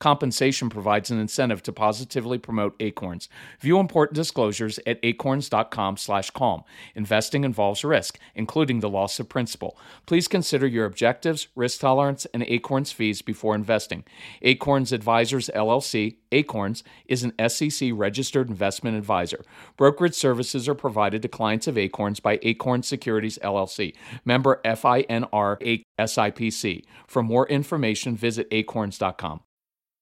Compensation provides an incentive to positively promote Acorns. View important disclosures at acorns.com/calm. Investing involves risk, including the loss of principal. Please consider your objectives, risk tolerance, and Acorns fees before investing. Acorns Advisors LLC, Acorns is an SEC registered investment advisor. Brokerage services are provided to clients of Acorns by Acorn Securities LLC. Member FINRA SIPC. For more information, visit acorns.com.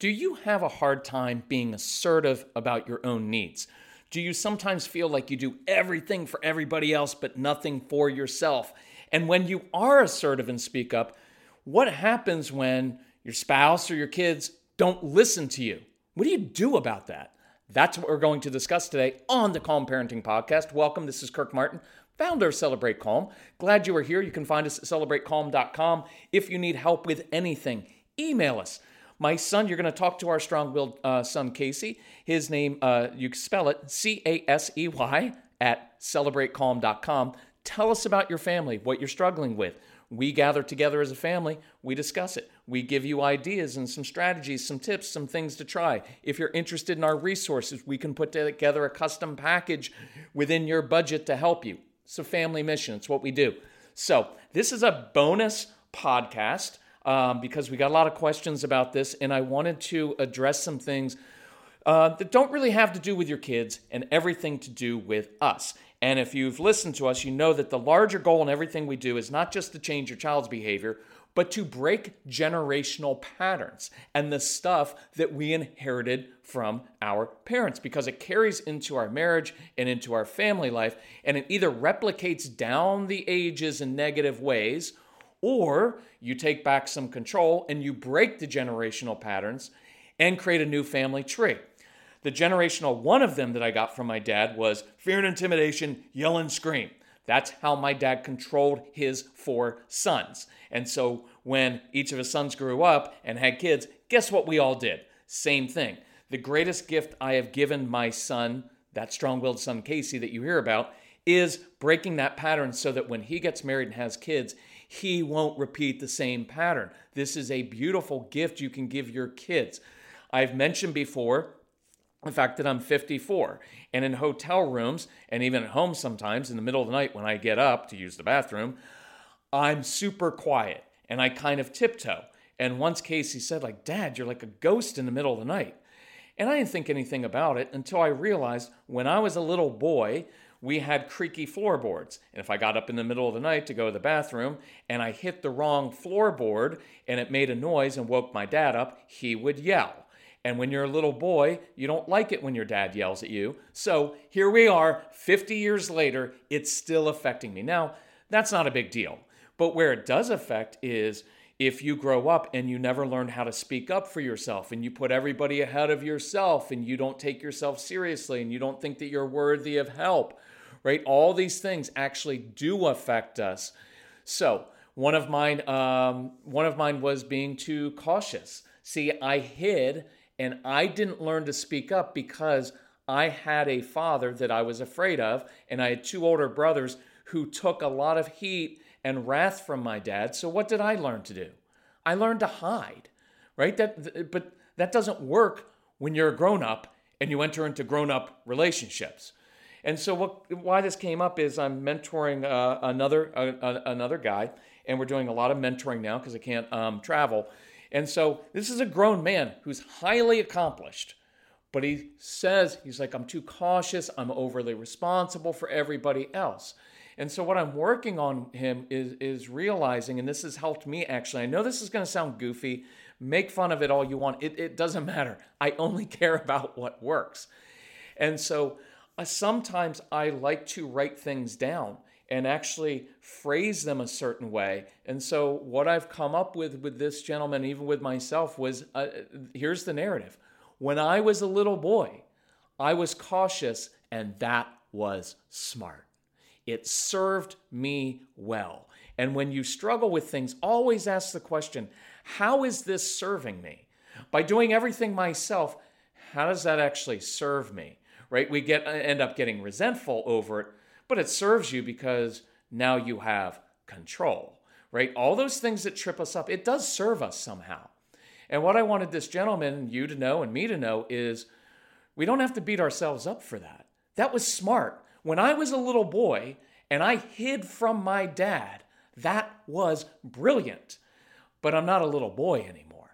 Do you have a hard time being assertive about your own needs? Do you sometimes feel like you do everything for everybody else but nothing for yourself? And when you are assertive and speak up, what happens when your spouse or your kids don't listen to you? What do you do about that? That's what we're going to discuss today on the Calm Parenting Podcast. Welcome. This is Kirk Martin, founder of Celebrate Calm. Glad you are here. You can find us at celebratecalm.com. If you need help with anything, email us my son, you're going to talk to our strong willed uh, son, Casey. His name, uh, you can spell it C A S E Y at celebratecalm.com. Tell us about your family, what you're struggling with. We gather together as a family, we discuss it. We give you ideas and some strategies, some tips, some things to try. If you're interested in our resources, we can put together a custom package within your budget to help you. It's a family mission, it's what we do. So, this is a bonus podcast um, because we got a lot of questions about this, and I wanted to address some things uh, that don't really have to do with your kids and everything to do with us. And if you've listened to us, you know that the larger goal in everything we do is not just to change your child's behavior, but to break generational patterns and the stuff that we inherited from our parents because it carries into our marriage and into our family life and it either replicates down the ages in negative ways or you take back some control and you break the generational patterns and create a new family tree. The generational one of them that I got from my dad was fear and intimidation, yell and scream. That's how my dad controlled his four sons. And so when each of his sons grew up and had kids, guess what we all did? Same thing. The greatest gift I have given my son, that strong willed son Casey that you hear about, is breaking that pattern so that when he gets married and has kids, he won't repeat the same pattern. This is a beautiful gift you can give your kids. I've mentioned before the fact that I'm 54 and in hotel rooms and even at home sometimes in the middle of the night when I get up to use the bathroom, I'm super quiet and I kind of tiptoe. And once Casey said like, "Dad, you're like a ghost in the middle of the night." And I didn't think anything about it until I realized when I was a little boy, we had creaky floorboards. And if I got up in the middle of the night to go to the bathroom and I hit the wrong floorboard and it made a noise and woke my dad up, he would yell. And when you're a little boy, you don't like it when your dad yells at you. So here we are, 50 years later, it's still affecting me. Now, that's not a big deal. But where it does affect is if you grow up and you never learn how to speak up for yourself and you put everybody ahead of yourself and you don't take yourself seriously and you don't think that you're worthy of help right? All these things actually do affect us. So one of mine, um, one of mine was being too cautious. See, I hid and I didn't learn to speak up because I had a father that I was afraid of, and I had two older brothers who took a lot of heat and wrath from my dad. So what did I learn to do? I learned to hide, right? That, but that doesn't work when you're a grown up and you enter into grown up relationships. And so, what, why this came up is I'm mentoring uh, another uh, another guy, and we're doing a lot of mentoring now because I can't um, travel. And so, this is a grown man who's highly accomplished, but he says he's like, I'm too cautious. I'm overly responsible for everybody else. And so, what I'm working on him is is realizing, and this has helped me actually. I know this is going to sound goofy. Make fun of it all you want. It, it doesn't matter. I only care about what works. And so sometimes I like to write things down and actually phrase them a certain way. And so what I've come up with with this gentleman, even with myself, was uh, here's the narrative. When I was a little boy, I was cautious, and that was smart. It served me well. And when you struggle with things, always ask the question how is this serving me? By doing everything myself, how does that actually serve me? Right? We get uh, end up getting resentful over it, but it serves you because now you have control, right? All those things that trip us up, it does serve us somehow. And what I wanted this gentleman, you to know, and me to know is we don't have to beat ourselves up for that. That was smart. When I was a little boy and I hid from my dad, that was brilliant. But I'm not a little boy anymore,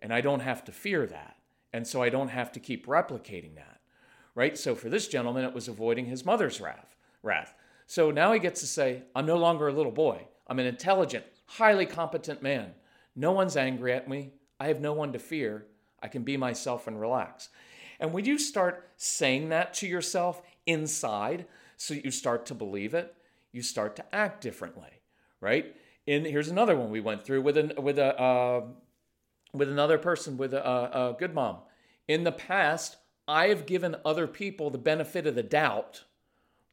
and I don't have to fear that. And so I don't have to keep replicating that right? So for this gentleman, it was avoiding his mother's wrath. Wrath. So now he gets to say, I'm no longer a little boy. I'm an intelligent, highly competent man. No one's angry at me. I have no one to fear. I can be myself and relax. And when you start saying that to yourself inside, so you start to believe it, you start to act differently, right? And here's another one we went through with an with a uh, with another person with a, a good mom. In the past, I have given other people the benefit of the doubt,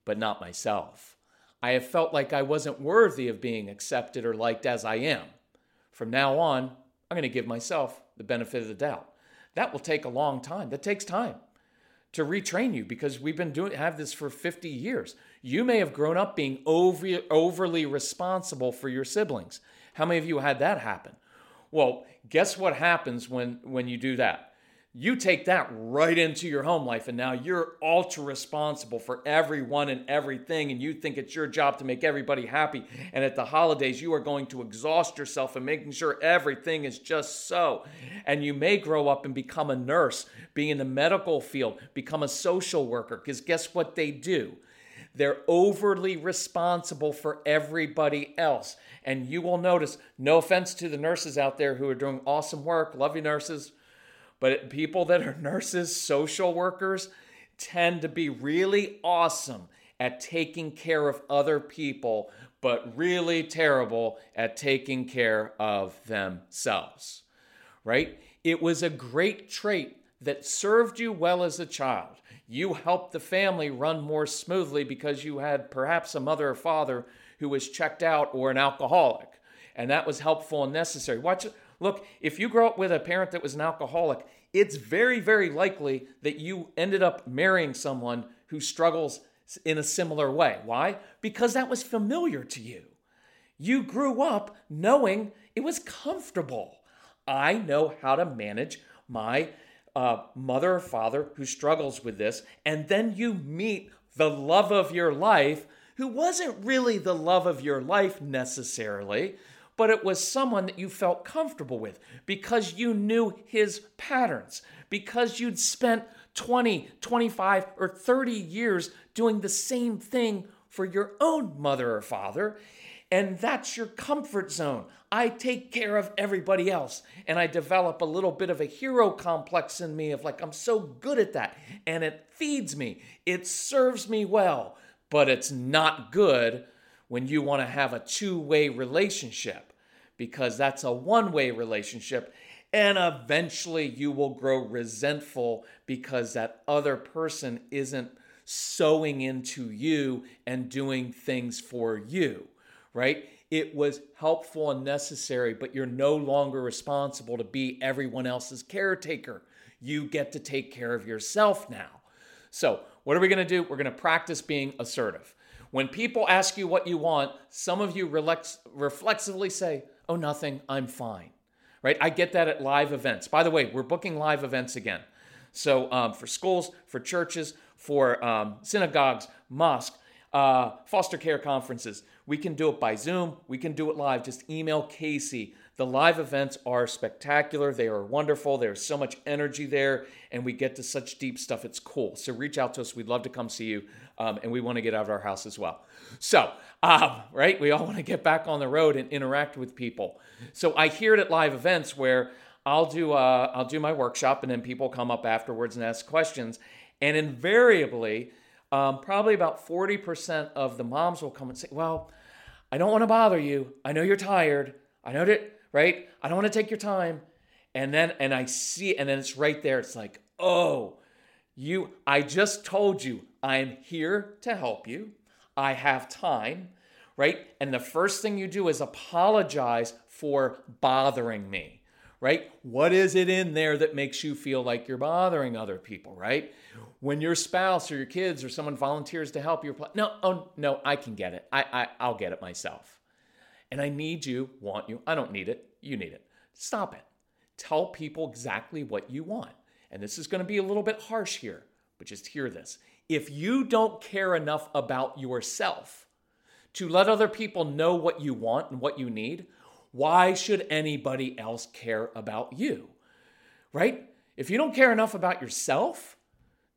but not myself. I have felt like I wasn't worthy of being accepted or liked as I am. From now on, I'm going to give myself the benefit of the doubt. That will take a long time. That takes time to retrain you because we've been doing have this for 50 years. You may have grown up being over, overly responsible for your siblings. How many of you had that happen? Well, guess what happens when when you do that? You take that right into your home life and now you're ultra responsible for everyone and everything and you think it's your job to make everybody happy. And at the holidays you are going to exhaust yourself in making sure everything is just so. And you may grow up and become a nurse be in the medical field become a social worker because guess what they do? They're overly responsible for everybody else. And you will notice, no offense to the nurses out there who are doing awesome work, love you, nurses but people that are nurses, social workers, tend to be really awesome at taking care of other people, but really terrible at taking care of themselves. Right? It was a great trait that served you well as a child. You helped the family run more smoothly because you had perhaps a mother or father who was checked out or an alcoholic. And that was helpful and necessary. Watch Look, if you grow up with a parent that was an alcoholic, it's very, very likely that you ended up marrying someone who struggles in a similar way. Why? Because that was familiar to you. You grew up knowing it was comfortable. I know how to manage my uh, mother or father who struggles with this. And then you meet the love of your life who wasn't really the love of your life necessarily, but it was someone that you felt comfortable with because you knew his patterns, because you'd spent 20, 25, or 30 years doing the same thing for your own mother or father. And that's your comfort zone. I take care of everybody else. And I develop a little bit of a hero complex in me of like, I'm so good at that. And it feeds me, it serves me well, but it's not good when you want to have a two way relationship because that's a one way relationship. And eventually you will grow resentful because that other person isn't sowing into you and doing things for you, right? It was helpful and necessary, but you're no longer responsible to be everyone else's caretaker. You get to take care of yourself now. So, what are we going to do? We're going to practice being assertive. When people ask you what you want, some of you relax, reflexively say, Oh, nothing, I'm fine. Right? I get that at live events. By the way, we're booking live events again. So um, for schools, for churches, for um, synagogues, mosques, uh, foster care conferences. We can do it by Zoom. We can do it live. Just email Casey. The live events are spectacular. They are wonderful. There's so much energy there, and we get to such deep stuff. It's cool. So reach out to us. We'd love to come see you, um, and we want to get out of our house as well. So, um, right, we all want to get back on the road and interact with people. So I hear it at live events where I'll do uh, I'll do my workshop, and then people come up afterwards and ask questions, and invariably, um, probably about forty percent of the moms will come and say, "Well, I don't want to bother you. I know you're tired. I know that." right? I don't want to take your time. And then, and I see, and then it's right there. It's like, oh, you, I just told you I'm here to help you. I have time, right? And the first thing you do is apologize for bothering me, right? What is it in there that makes you feel like you're bothering other people, right? When your spouse or your kids or someone volunteers to help you, no, oh no, I can get it. I, I I'll get it myself and I need you, want you. I don't need it. You need it. Stop it. Tell people exactly what you want. And this is going to be a little bit harsh here, but just hear this. If you don't care enough about yourself to let other people know what you want and what you need, why should anybody else care about you? Right? If you don't care enough about yourself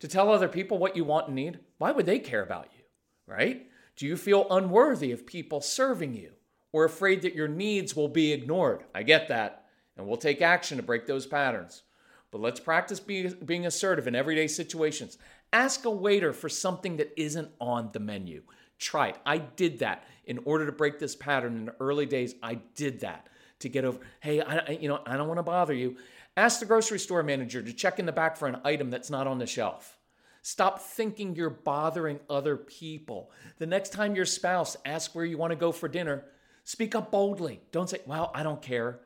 to tell other people what you want and need, why would they care about you? Right? Do you feel unworthy of people serving you? or afraid that your needs will be ignored. I get that, and we'll take action to break those patterns. But let's practice be, being assertive in everyday situations. Ask a waiter for something that isn't on the menu. Try it. I did that in order to break this pattern in the early days. I did that to get over. Hey, I, you know, I don't want to bother you. Ask the grocery store manager to check in the back for an item that's not on the shelf. Stop thinking you're bothering other people. The next time your spouse asks where you want to go for dinner, Speak up boldly. Don't say, well, I don't care.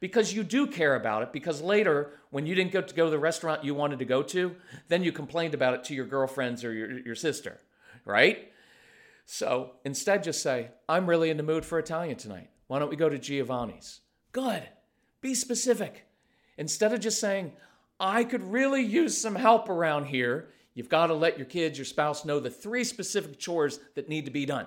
Because you do care about it. Because later, when you didn't get to go to the restaurant you wanted to go to, then you complained about it to your girlfriends or your, your sister, right? So instead, just say, I'm really in the mood for Italian tonight. Why don't we go to Giovanni's? Good. Be specific. Instead of just saying, I could really use some help around here, you've got to let your kids, your spouse know the three specific chores that need to be done.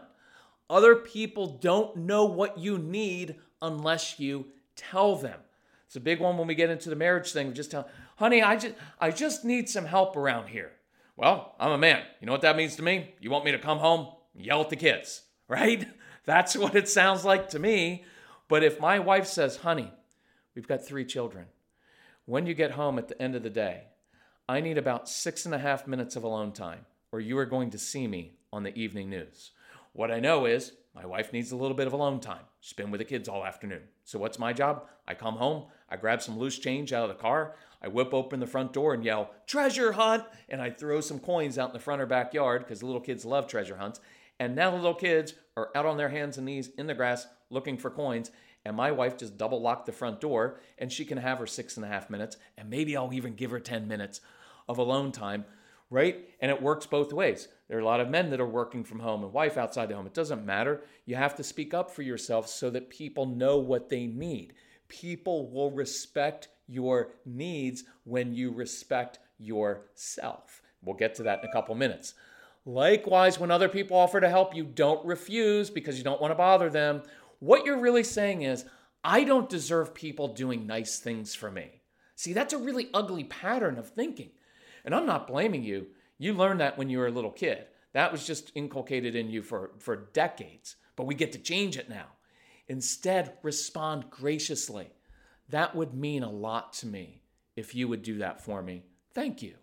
Other people don't know what you need unless you tell them. It's a big one when we get into the marriage thing. Just tell, honey, I just I just need some help around here. Well, I'm a man. You know what that means to me? You want me to come home, yell at the kids, right? That's what it sounds like to me. But if my wife says, honey, we've got three children. When you get home at the end of the day, I need about six and a half minutes of alone time, or you are going to see me on the evening news. What I know is my wife needs a little bit of alone time. She's been with the kids all afternoon. So what's my job? I come home, I grab some loose change out of the car, I whip open the front door and yell, treasure hunt! And I throw some coins out in the front or backyard because little kids love treasure hunts. And now the little kids are out on their hands and knees in the grass looking for coins. And my wife just double locked the front door and she can have her six and a half minutes. And maybe I'll even give her 10 minutes of alone time right? And it works both ways. There are a lot of men that are working from home and wife outside the home. It doesn't matter. You have to speak up for yourself so that people know what they need. People will respect your needs when you respect yourself. We'll get to that in a couple minutes. Likewise, when other people offer to help you, don't refuse because you don't want to bother them. What you're really saying is, I don't deserve people doing nice things for me. See, that's a really ugly pattern of thinking. And I'm not blaming you. You learned that when you were a little kid. That was just inculcated in you for, for decades. But we get to change it now. Instead, respond graciously. That would mean a lot to me if you would do that for me. Thank you.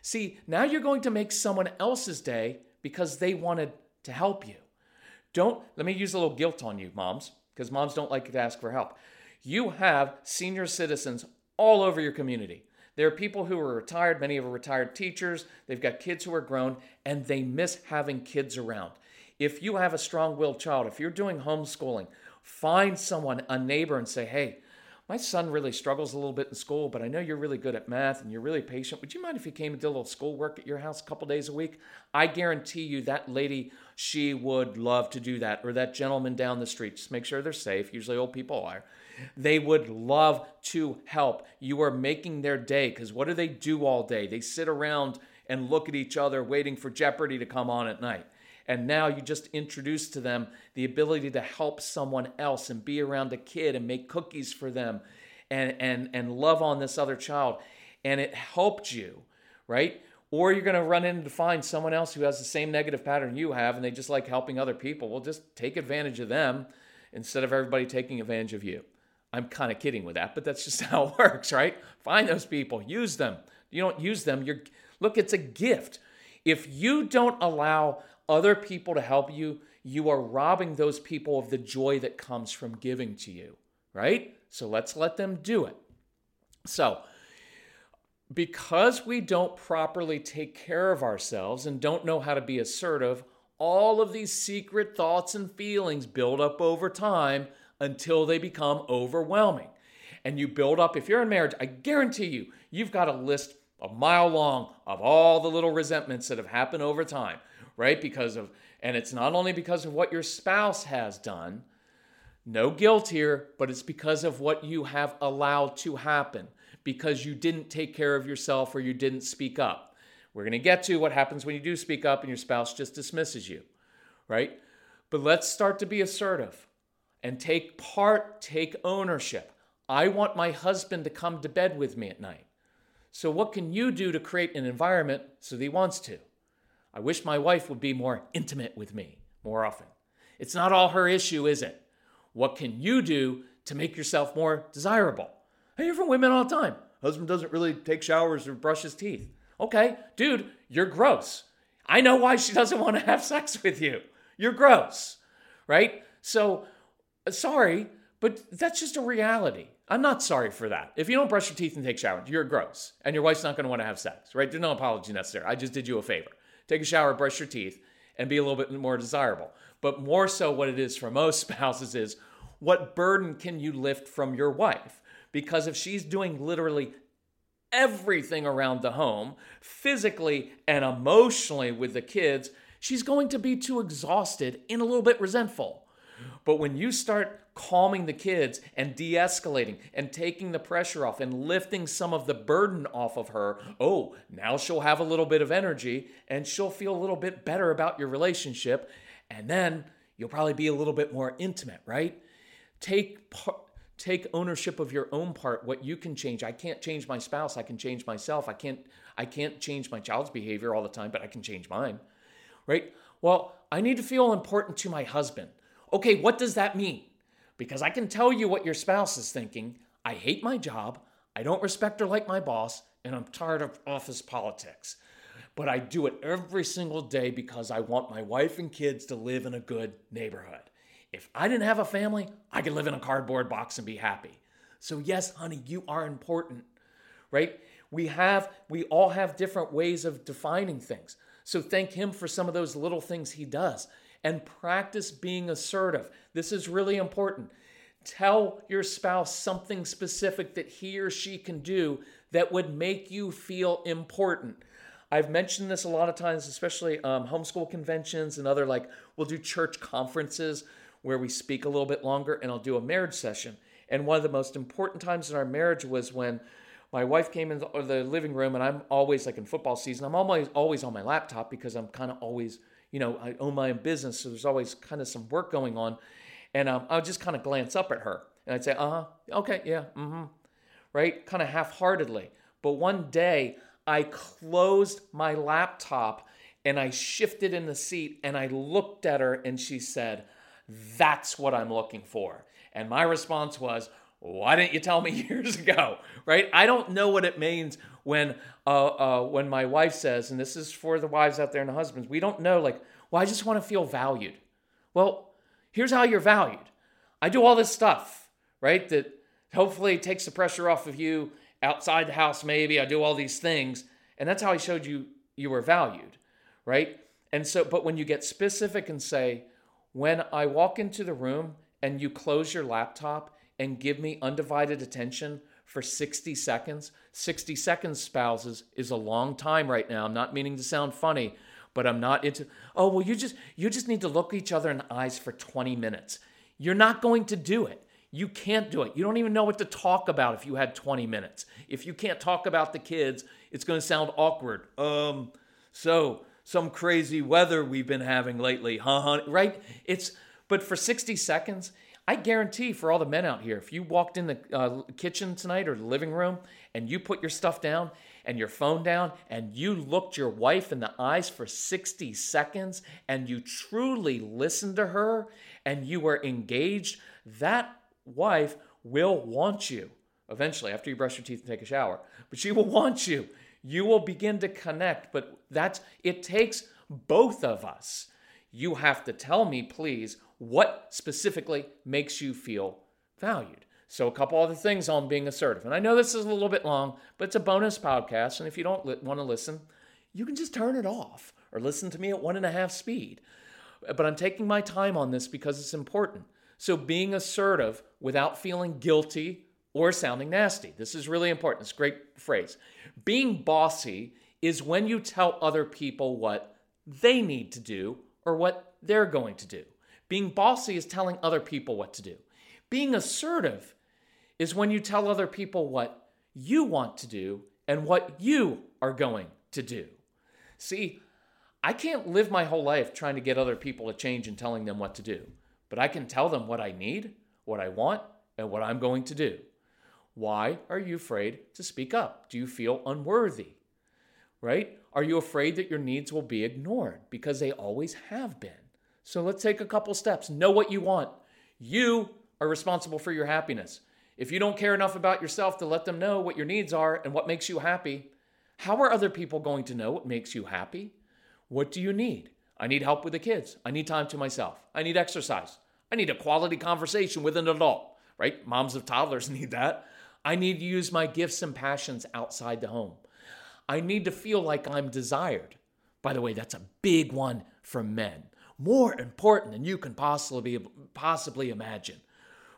See, now you're going to make someone else's day because they wanted to help you. Don't, let me use a little guilt on you, moms, because moms don't like to ask for help. You have senior citizens all over your community. There are people who are retired, many of are retired teachers, they've got kids who are grown, and they miss having kids around. If you have a strong willed child, if you're doing homeschooling, find someone, a neighbor, and say, hey, my son really struggles a little bit in school, but I know you're really good at math and you're really patient. Would you mind if he came and did a little schoolwork at your house a couple days a week? I guarantee you that lady, she would love to do that. Or that gentleman down the street. Just make sure they're safe. Usually old people are. They would love to help. You are making their day because what do they do all day? They sit around and look at each other waiting for Jeopardy to come on at night. And now you just introduce to them the ability to help someone else and be around a kid and make cookies for them and, and, and love on this other child. And it helped you, right? Or you're going to run in to find someone else who has the same negative pattern you have and they just like helping other people. Well, just take advantage of them instead of everybody taking advantage of you. I'm kind of kidding with that, but that's just how it works, right? Find those people, use them. You don't use them, you're look, it's a gift. If you don't allow other people to help you, you are robbing those people of the joy that comes from giving to you, right? So let's let them do it. So, because we don't properly take care of ourselves and don't know how to be assertive, all of these secret thoughts and feelings build up over time until they become overwhelming. And you build up, if you're in marriage, I guarantee you, you've got a list a mile long of all the little resentments that have happened over time, right? Because of, and it's not only because of what your spouse has done, no guilt here, but it's because of what you have allowed to happen because you didn't take care of yourself or you didn't speak up. We're going to get to what happens when you do speak up and your spouse just dismisses you, right? But let's start to be assertive and take part, take ownership. I want my husband to come to bed with me at night. So, what can you do to create an environment so that he wants to? I wish my wife would be more intimate with me more often. It's not all her issue, is it? What can you do to make yourself more desirable? I hear from women all the time. Husband doesn't really take showers or brush his teeth. Okay, dude, you're gross. I know why she doesn't want to have sex with you. You're gross, right? So, uh, sorry, but that's just a reality. I'm not sorry for that. If you don't brush your teeth and take showers, you're gross. And your wife's not going to want to have sex, right? There's no apology necessary. I just did you a favor. Take a shower, brush your teeth, and be a little bit more desirable. But more so, what it is for most spouses is what burden can you lift from your wife? Because if she's doing literally everything around the home, physically and emotionally with the kids, she's going to be too exhausted and a little bit resentful. But when you start calming the kids and de escalating and taking the pressure off and lifting some of the burden off of her, oh, now she'll have a little bit of energy and she'll feel a little bit better about your relationship. And then you'll probably be a little bit more intimate, right? Take part take ownership of your own part what you can change. I can't change my spouse. I can change myself. I can't i can't change my child's behavior all the time but i can change mine right? Well i need to feel important to my husband okay what does that mean because i can tell you what your spouse is thinking i hate my job i don't respect or like my boss and i'm tired of office politics but i do it every single day because i want my wife and kids to live in a good neighborhood if I didn't have a family, I could live in a cardboard box and be happy. So, yes, honey, you are important, right? We have, we all have different ways of defining things. So, thank him for some of those little things he does and practice being assertive. This is really important. Tell your spouse something specific that he or she can do that would make you feel important. I've mentioned this a lot of times, especially um, homeschool conventions and other like we'll do church conferences where we speak a little bit longer and I'll do a marriage session. And one of the most important times in our marriage was when my wife came in the living room and I'm always like in football season, I'm always always on my laptop because I'm kind of always, you know, I own my own business, so there's always kind of some work going on. And um, I would just kind of glance up at her and I'd say, uh huh, okay, yeah, mm hmm, right? Kind of half heartedly. But one day I closed my laptop and I shifted in the seat and I looked at her and she said, that's what I'm looking for. And my response was, why didn't you tell me years ago? Right? I don't know what it means when uh, uh, when my wife says, and this is for the wives out there and the husbands, we don't know like, well, I just want to feel valued. Well, here's how you're valued. I do all this stuff, right? That hopefully takes the pressure off of you outside the house. Maybe I do all these things, and that's how I showed you you were valued, right? And so, but when you get specific and say, when I walk into the room and you close your laptop and give me undivided attention for 60 seconds, 60 seconds, spouses, is a long time right now. I'm not meaning to sound funny, but I'm not into, oh, well, you just you just need to look each other in the eyes for 20 minutes. You're not going to do it. You can't do it. You don't even know what to talk about if you had 20 minutes. If you can't talk about the kids, it's going to sound awkward. Um, So, some crazy weather we've been having lately, huh? Right? It's, but for 60 seconds, I guarantee for all the men out here, if you walked in the uh, kitchen tonight or the living room and you put your stuff down and your phone down and you looked your wife in the eyes for 60 seconds and you truly listened to her and you were engaged, that wife will want you eventually after you brush your teeth and take a shower. But she will want you. You will begin to connect, but that's it takes both of us. You have to tell me, please, what specifically makes you feel valued. So, a couple other things on being assertive. And I know this is a little bit long, but it's a bonus podcast. And if you don't li- want to listen, you can just turn it off or listen to me at one and a half speed. But I'm taking my time on this because it's important. So, being assertive without feeling guilty or sounding nasty. This is really important. It's a great phrase. Being bossy is when you tell other people what they need to do or what they're going to do. Being bossy is telling other people what to do. Being assertive is when you tell other people what you want to do and what you are going to do. See, I can't live my whole life trying to get other people to change and telling them what to do, but I can tell them what I need, what I want, and what I'm going to do. Why are you afraid to speak up? Do you feel unworthy? Right? Are you afraid that your needs will be ignored? Because they always have been. So let's take a couple steps. Know what you want. You are responsible for your happiness. If you don't care enough about yourself to let them know what your needs are and what makes you happy, how are other people going to know what makes you happy? What do you need? I need help with the kids. I need time to myself. I need exercise. I need a quality conversation with an adult, right? Moms of toddlers need that. I need to use my gifts and passions outside the home. I need to feel like I'm desired. By the way, that's a big one for men more important than you can possibly, possibly imagine.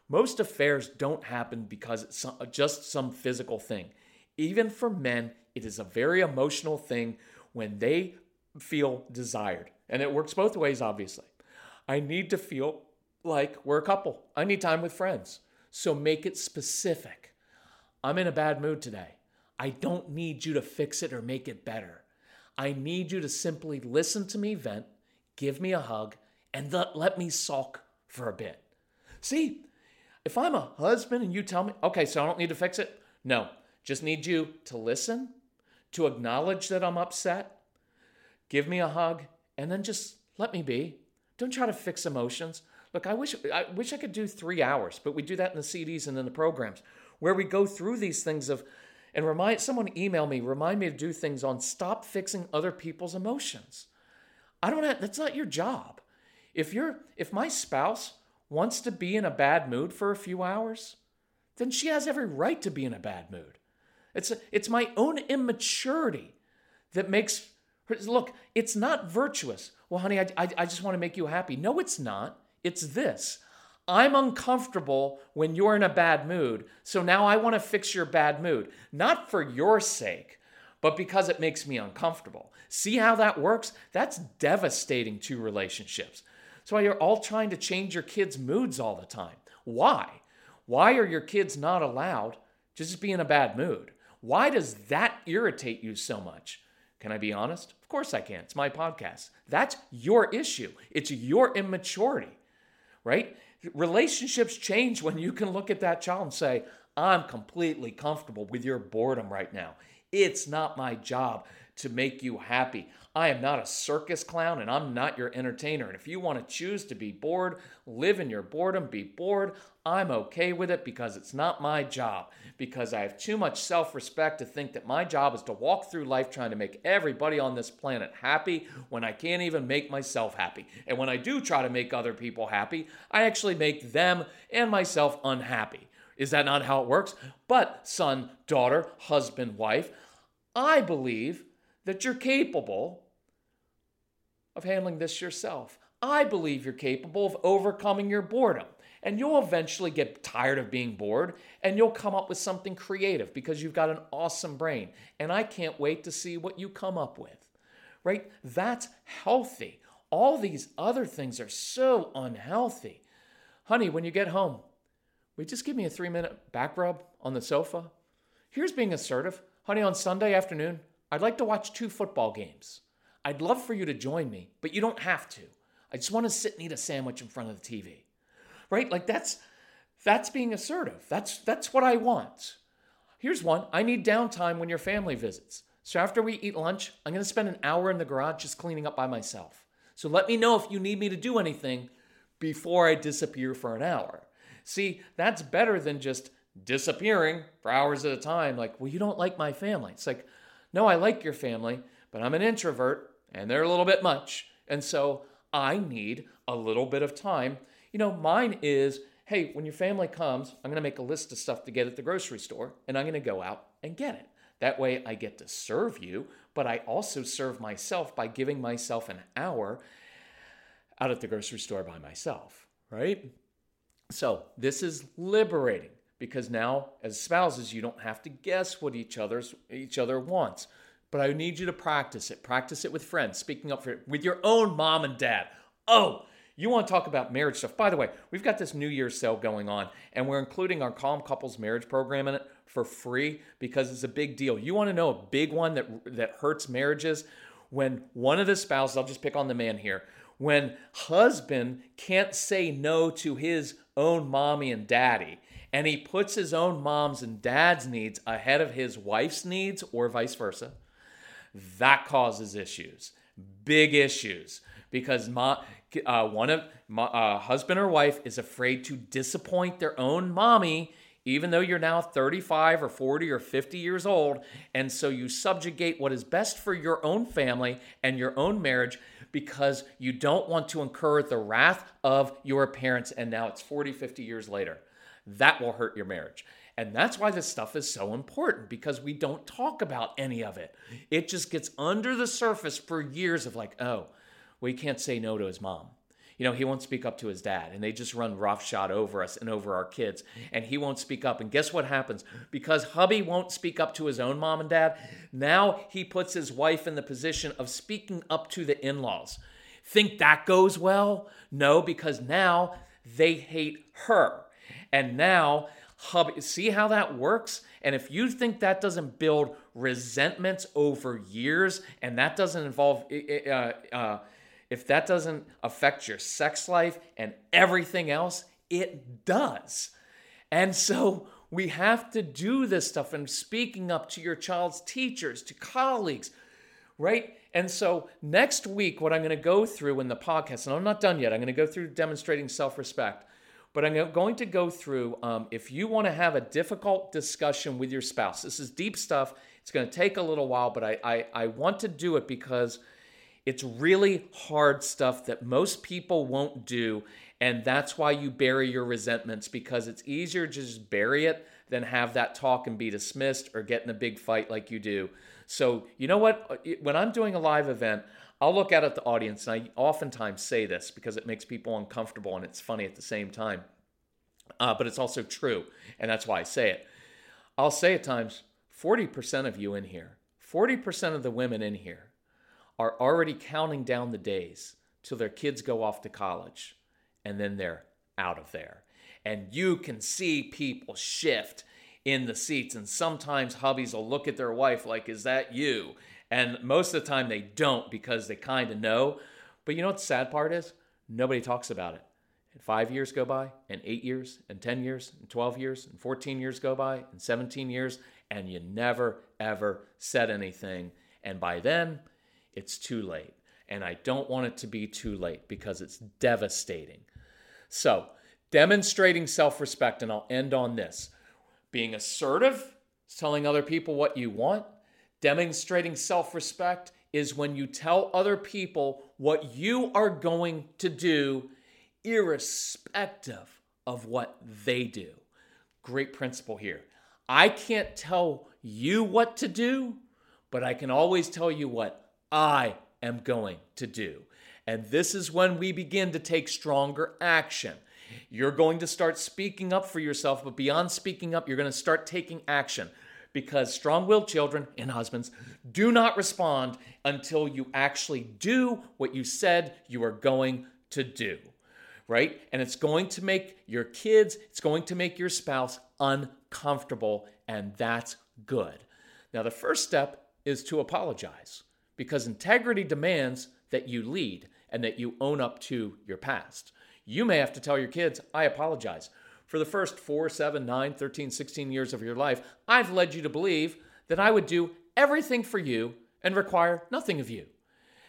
Most affairs don't happen because it's just some physical thing. Even for men, it is a very emotional thing when they feel desired. And it works both ways, obviously. I need to feel like we're a couple. I need time with friends. So make it specific. I'm in a bad mood today. I don't need you to fix it or make it better. I need you to simply listen to me vent give me a hug, and let me sulk for a bit. See, if I'm a husband and you tell me, okay, so I don't need to fix it, no, just need you to listen, to acknowledge that I'm upset, give me a hug, and then just let me be. Don't try to fix emotions. Look, I wish I wish I could do three hours, but we do that in the CDs and in the programs where we go through these things of and remind someone email me, remind me to do things on stop fixing other people's emotions. I don't have, that's not your job. If you're if my spouse wants to be in a bad mood for a few hours, then she has every right to be in a bad mood. It's it's my own immaturity that makes her look, it's not virtuous. Well, honey, I, I, I just want to make you happy. No, it's not. It's this. I'm uncomfortable when you're in a bad mood, so now I want to fix your bad mood. Not for your sake, but because it makes me uncomfortable. See how that works? That's devastating to relationships. That's why you're all trying to change your kids' moods all the time. Why? Why are your kids not allowed to just be in a bad mood? Why does that irritate you so much? Can I be honest? Of course I can. It's my podcast. That's your issue. It's your immaturity, right? Relationships change when you can look at that child and say, I'm completely comfortable with your boredom right now. It's not my job to make you happy. I am not a circus clown and I'm not your entertainer. And if you want to choose to be bored, live in your boredom, be bored, I'm okay with it because it's not my job. Because I have too much self respect to think that my job is to walk through life trying to make everybody on this planet happy when I can't even make myself happy. And when I do try to make other people happy, I actually make them and myself unhappy. Is that not how it works? But, son, daughter, husband, wife, I believe that you're capable of handling this yourself. I believe you're capable of overcoming your boredom. And you'll eventually get tired of being bored and you'll come up with something creative because you've got an awesome brain. And I can't wait to see what you come up with. Right? That's healthy. All these other things are so unhealthy. Honey, when you get home, will you just give me a three minute back rub on the sofa? Here's being assertive. Honey, on Sunday afternoon, I'd like to watch two football games. I'd love for you to join me, but you don't have to. I just want to sit and eat a sandwich in front of the TV. Right? Like that's that's being assertive. That's that's what I want. Here's one. I need downtime when your family visits. So after we eat lunch, I'm going to spend an hour in the garage just cleaning up by myself. So let me know if you need me to do anything before I disappear for an hour. See, that's better than just disappearing for hours at a time. Like, well, you don't like my family. It's like, no, I like your family, but I'm an introvert and they're a little bit much. And so I need a little bit of time. You know, mine is hey, when your family comes, I'm going to make a list of stuff to get at the grocery store and I'm going to go out and get it. That way I get to serve you, but I also serve myself by giving myself an hour out at the grocery store by myself, right? So this is liberating because now as spouses you don't have to guess what each other's each other wants. But I need you to practice it. Practice it with friends, speaking up for it with your own mom and dad. Oh, you want to talk about marriage stuff. By the way, we've got this New Year's sale going on, and we're including our Calm Couples marriage program in it for free because it's a big deal. You want to know a big one that that hurts marriages? When one of the spouses, I'll just pick on the man here, when husband can't say no to his own mommy and daddy, and he puts his own mom's and dad's needs ahead of his wife's needs or vice versa, that causes issues, big issues, because ma, uh, one of ma, uh, husband or wife is afraid to disappoint their own mommy even though you're now 35 or 40 or 50 years old. And so you subjugate what is best for your own family and your own marriage because you don't want to incur the wrath of your parents. And now it's 40, 50 years later. That will hurt your marriage. And that's why this stuff is so important because we don't talk about any of it. It just gets under the surface for years of like, oh, we can't say no to his mom you know, he won't speak up to his dad, and they just run roughshod over us and over our kids, and he won't speak up. And guess what happens? Because hubby won't speak up to his own mom and dad, now he puts his wife in the position of speaking up to the in laws. Think that goes well? No, because now they hate her. And now, hubby, see how that works? And if you think that doesn't build resentments over years and that doesn't involve, uh, uh, if that doesn't affect your sex life and everything else, it does. And so we have to do this stuff and speaking up to your child's teachers, to colleagues, right? And so next week, what I'm going to go through in the podcast, and I'm not done yet, I'm going to go through demonstrating self respect. But I'm going to go through um, if you want to have a difficult discussion with your spouse. This is deep stuff. It's going to take a little while, but I, I, I want to do it because it's really hard stuff that most people won't do. And that's why you bury your resentments because it's easier to just bury it than have that talk and be dismissed or get in a big fight like you do. So, you know what? When I'm doing a live event, I'll look out at the audience and I oftentimes say this because it makes people uncomfortable and it's funny at the same time. Uh, but it's also true. And that's why I say it. I'll say at times 40% of you in here, 40% of the women in here are already counting down the days till their kids go off to college and then they're out of there. And you can see people shift in the seats. And sometimes hubbies will look at their wife like, Is that you? And most of the time they don't because they kind of know. But you know what the sad part is? Nobody talks about it. And five years go by, and eight years, and 10 years, and 12 years, and 14 years go by, and 17 years, and you never, ever said anything. And by then, it's too late. And I don't want it to be too late because it's devastating. So, demonstrating self respect, and I'll end on this being assertive, telling other people what you want. Demonstrating self respect is when you tell other people what you are going to do, irrespective of what they do. Great principle here. I can't tell you what to do, but I can always tell you what I am going to do. And this is when we begin to take stronger action. You're going to start speaking up for yourself, but beyond speaking up, you're going to start taking action because strong willed children and husbands do not respond until you actually do what you said you are going to do, right? And it's going to make your kids, it's going to make your spouse uncomfortable, and that's good. Now, the first step is to apologize because integrity demands that you lead and that you own up to your past. You may have to tell your kids, I apologize. For the first four, seven, nine, 13, 16 years of your life, I've led you to believe that I would do everything for you and require nothing of you.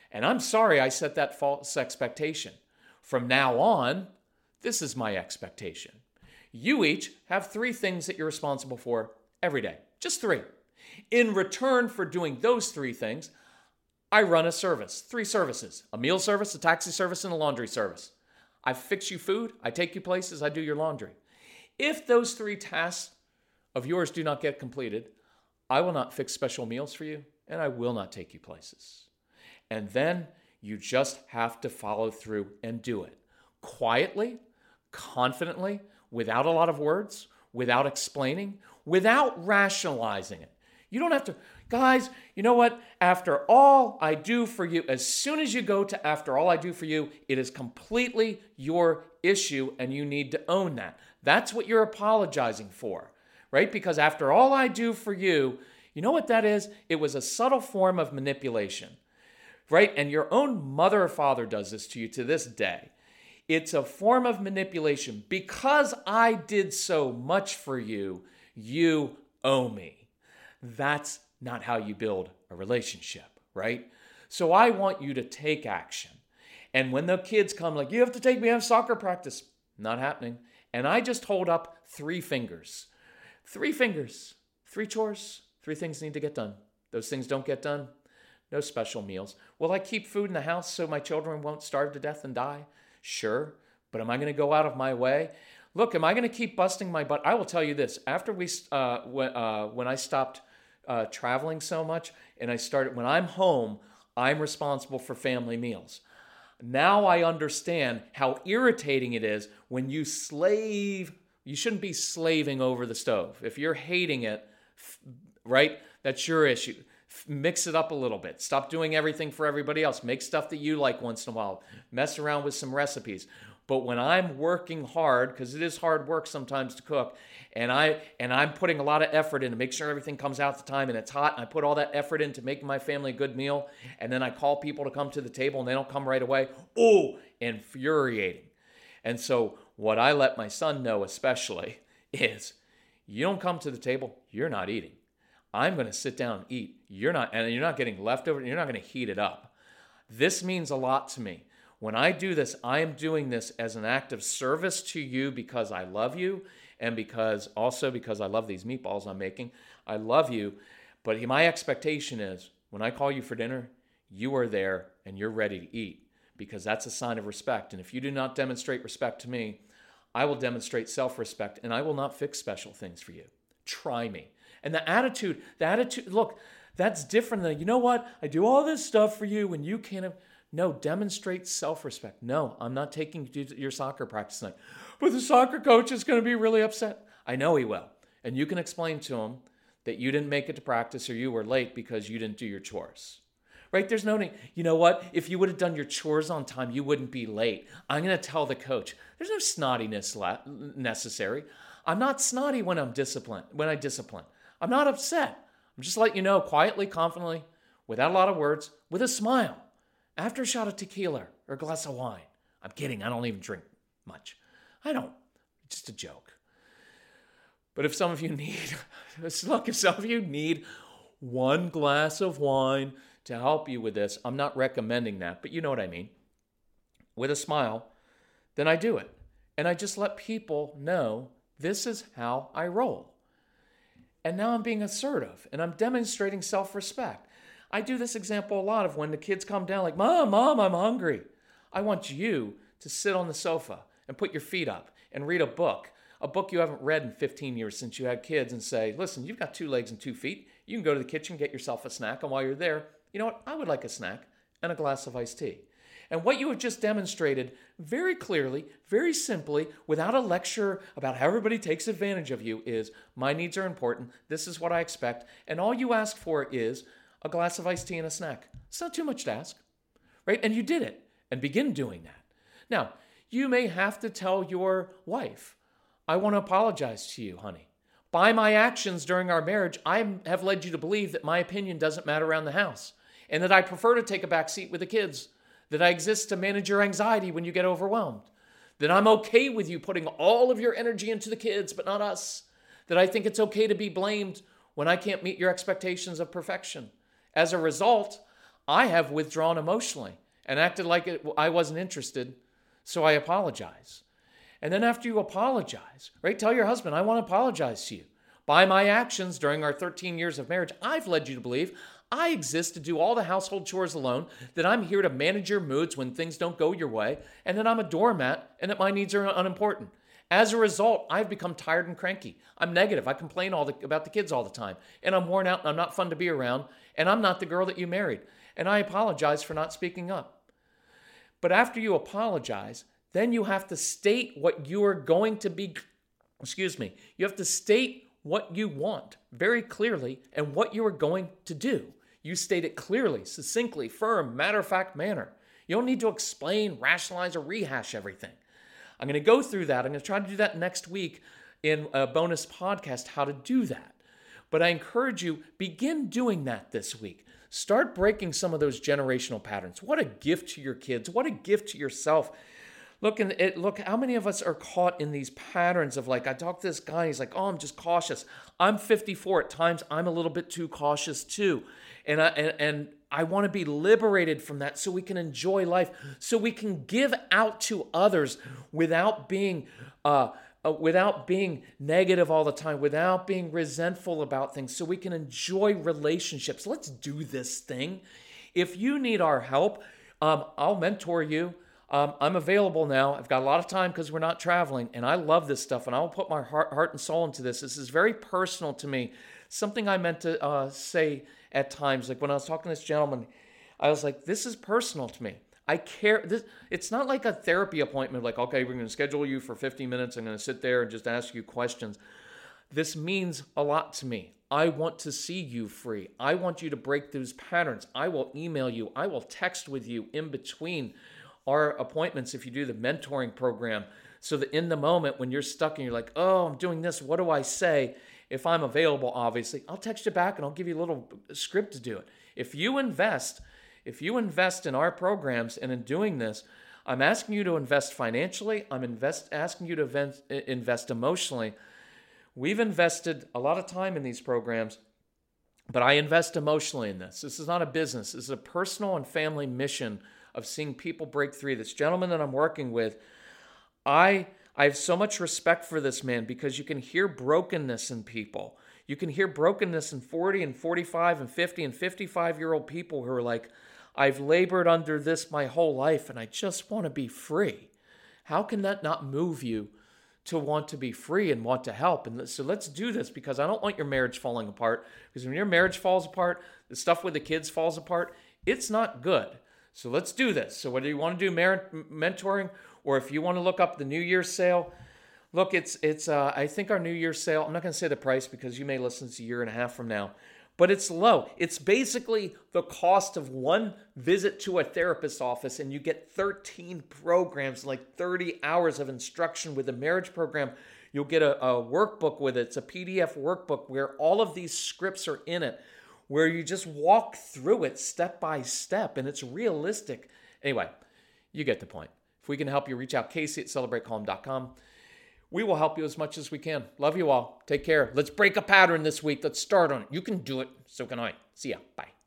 And I'm sorry I set that false expectation. From now on, this is my expectation. You each have three things that you're responsible for every day. Just three. In return for doing those three things, I run a service, three services a meal service, a taxi service, and a laundry service. I fix you food, I take you places, I do your laundry. If those three tasks of yours do not get completed, I will not fix special meals for you and I will not take you places. And then you just have to follow through and do it quietly, confidently, without a lot of words, without explaining, without rationalizing it. You don't have to, guys, you know what? After all I do for you, as soon as you go to after all I do for you, it is completely your issue and you need to own that. That's what you're apologizing for, right? Because after all I do for you, you know what that is? It was a subtle form of manipulation, right? And your own mother or father does this to you to this day. It's a form of manipulation. Because I did so much for you, you owe me. That's not how you build a relationship, right? So I want you to take action. And when the kids come, like, you have to take me, I have soccer practice. Not happening. And I just hold up three fingers. Three fingers, three chores, three things need to get done. Those things don't get done, no special meals. Will I keep food in the house so my children won't starve to death and die? Sure. But am I going to go out of my way? Look, am I going to keep busting my butt? I will tell you this. After we, uh, when, uh, when I stopped uh, traveling so much and I started, when I'm home, I'm responsible for family meals. Now I understand how irritating it is when you slave. You shouldn't be slaving over the stove. If you're hating it, right, that's your issue. Mix it up a little bit. Stop doing everything for everybody else. Make stuff that you like once in a while. Mess around with some recipes. But when I'm working hard, because it is hard work sometimes to cook, and I and I'm putting a lot of effort in to make sure everything comes out the time and it's hot, and I put all that effort into making my family a good meal, and then I call people to come to the table and they don't come right away. Oh, infuriating. And so what I let my son know especially is you don't come to the table, you're not eating. I'm going to sit down and eat. You're not and you're not getting leftover, you're not going to heat it up. This means a lot to me. When I do this, I am doing this as an act of service to you because I love you and because also because I love these meatballs I'm making. I love you, but my expectation is when I call you for dinner, you are there and you're ready to eat because that's a sign of respect. And if you do not demonstrate respect to me, I will demonstrate self respect and I will not fix special things for you. Try me. And the attitude, the attitude, look, that's different than, you know what? I do all this stuff for you and you can't. No, demonstrate self respect. No, I'm not taking you to your soccer practice tonight. But the soccer coach is going to be really upset. I know he will. And you can explain to him that you didn't make it to practice or you were late because you didn't do your chores. Right? There's no need. You know what? If you would have done your chores on time, you wouldn't be late. I'm going to tell the coach. There's no snottiness necessary. I'm not snotty when I'm disciplined, when I discipline. I'm not upset. I'm just letting you know quietly, confidently, without a lot of words, with a smile after a shot of tequila or a glass of wine. I'm kidding, I don't even drink much. I don't, just a joke. But if some of you need, look, if some of you need one glass of wine to help you with this, I'm not recommending that, but you know what I mean. With a smile, then I do it. And I just let people know this is how I roll. And now I'm being assertive and I'm demonstrating self respect. I do this example a lot of when the kids come down, like, Mom, Mom, I'm hungry. I want you to sit on the sofa and put your feet up and read a book, a book you haven't read in 15 years since you had kids, and say, Listen, you've got two legs and two feet. You can go to the kitchen, get yourself a snack, and while you're there, you know what? I would like a snack and a glass of iced tea. And what you have just demonstrated very clearly, very simply, without a lecture about how everybody takes advantage of you, is my needs are important. This is what I expect. And all you ask for is a glass of iced tea and a snack. It's not too much to ask, right? And you did it and begin doing that. Now, you may have to tell your wife, I want to apologize to you, honey. By my actions during our marriage, I have led you to believe that my opinion doesn't matter around the house. and that I prefer to take a back seat with the kids, that I exist to manage your anxiety when you get overwhelmed, that I'm okay with you putting all of your energy into the kids, but not us, that I think it's okay to be blamed when I can't meet your expectations of perfection. As a result, I have withdrawn emotionally and acted like I wasn't interested, so I apologize. And then after you apologize, right, tell your husband, I want to apologize to you. By my actions during our 13 years of marriage, I've led you to believe I exist to do all the household chores alone, that I'm here to manage your moods when things don't go your way, and that I'm a doormat and that my needs are unimportant. As a result, I've become tired and cranky. I'm negative. I complain all the, about the kids all the time, and I'm worn out and I'm not fun to be around, and I'm not the girl that you married. And I apologize for not speaking up. But after you apologize, then you have to state what you are going to be, excuse me, you have to state what you want very clearly and what you are going to do. You state it clearly, succinctly, firm, matter of fact manner. You don't need to explain, rationalize, or rehash everything. I'm going to go through that. I'm going to try to do that next week in a bonus podcast, how to do that. But I encourage you, begin doing that this week. Start breaking some of those generational patterns. What a gift to your kids. What a gift to yourself Look, and it, look, how many of us are caught in these patterns of like, I talk to this guy, he's like, oh, I'm just cautious. I'm 54. At times, I'm a little bit too cautious too. And I, and, and I want to be liberated from that so we can enjoy life, so we can give out to others without being, uh, uh, without being negative all the time, without being resentful about things, so we can enjoy relationships. Let's do this thing. If you need our help, um, I'll mentor you. Um, I'm available now. I've got a lot of time because we're not traveling, and I love this stuff, and I will put my heart, heart and soul into this. This is very personal to me. Something I meant to uh, say at times, like when I was talking to this gentleman, I was like, "This is personal to me. I care. This, it's not like a therapy appointment. Like, okay, we're going to schedule you for 50 minutes. I'm going to sit there and just ask you questions. This means a lot to me. I want to see you free. I want you to break those patterns. I will email you. I will text with you in between our appointments if you do the mentoring program so that in the moment when you're stuck and you're like, oh, I'm doing this, what do I say? If I'm available, obviously, I'll text you back and I'll give you a little script to do it. If you invest, if you invest in our programs and in doing this, I'm asking you to invest financially. I'm invest, asking you to invest, invest emotionally. We've invested a lot of time in these programs, but I invest emotionally in this. This is not a business, this is a personal and family mission of seeing people break through. This gentleman that I'm working with, I I have so much respect for this man because you can hear brokenness in people. You can hear brokenness in 40 and 45 and 50 and 55 year old people who are like, I've labored under this my whole life and I just want to be free. How can that not move you to want to be free and want to help? And so let's do this because I don't want your marriage falling apart. Because when your marriage falls apart, the stuff with the kids falls apart, it's not good. So let's do this. So whether you want to do merit mentoring or if you want to look up the New Year's sale, look, it's it's uh, I think our New Year's sale. I'm not going to say the price because you may listen to a year and a half from now, but it's low. It's basically the cost of one visit to a therapist's office, and you get 13 programs, like 30 hours of instruction with a marriage program. You'll get a, a workbook with it. It's a PDF workbook where all of these scripts are in it where you just walk through it step by step and it's realistic. Anyway, you get the point. If we can help you, reach out Casey at celebratecalm.com. We will help you as much as we can. Love you all. Take care. Let's break a pattern this week. Let's start on it. You can do it. So can I. See ya. Bye.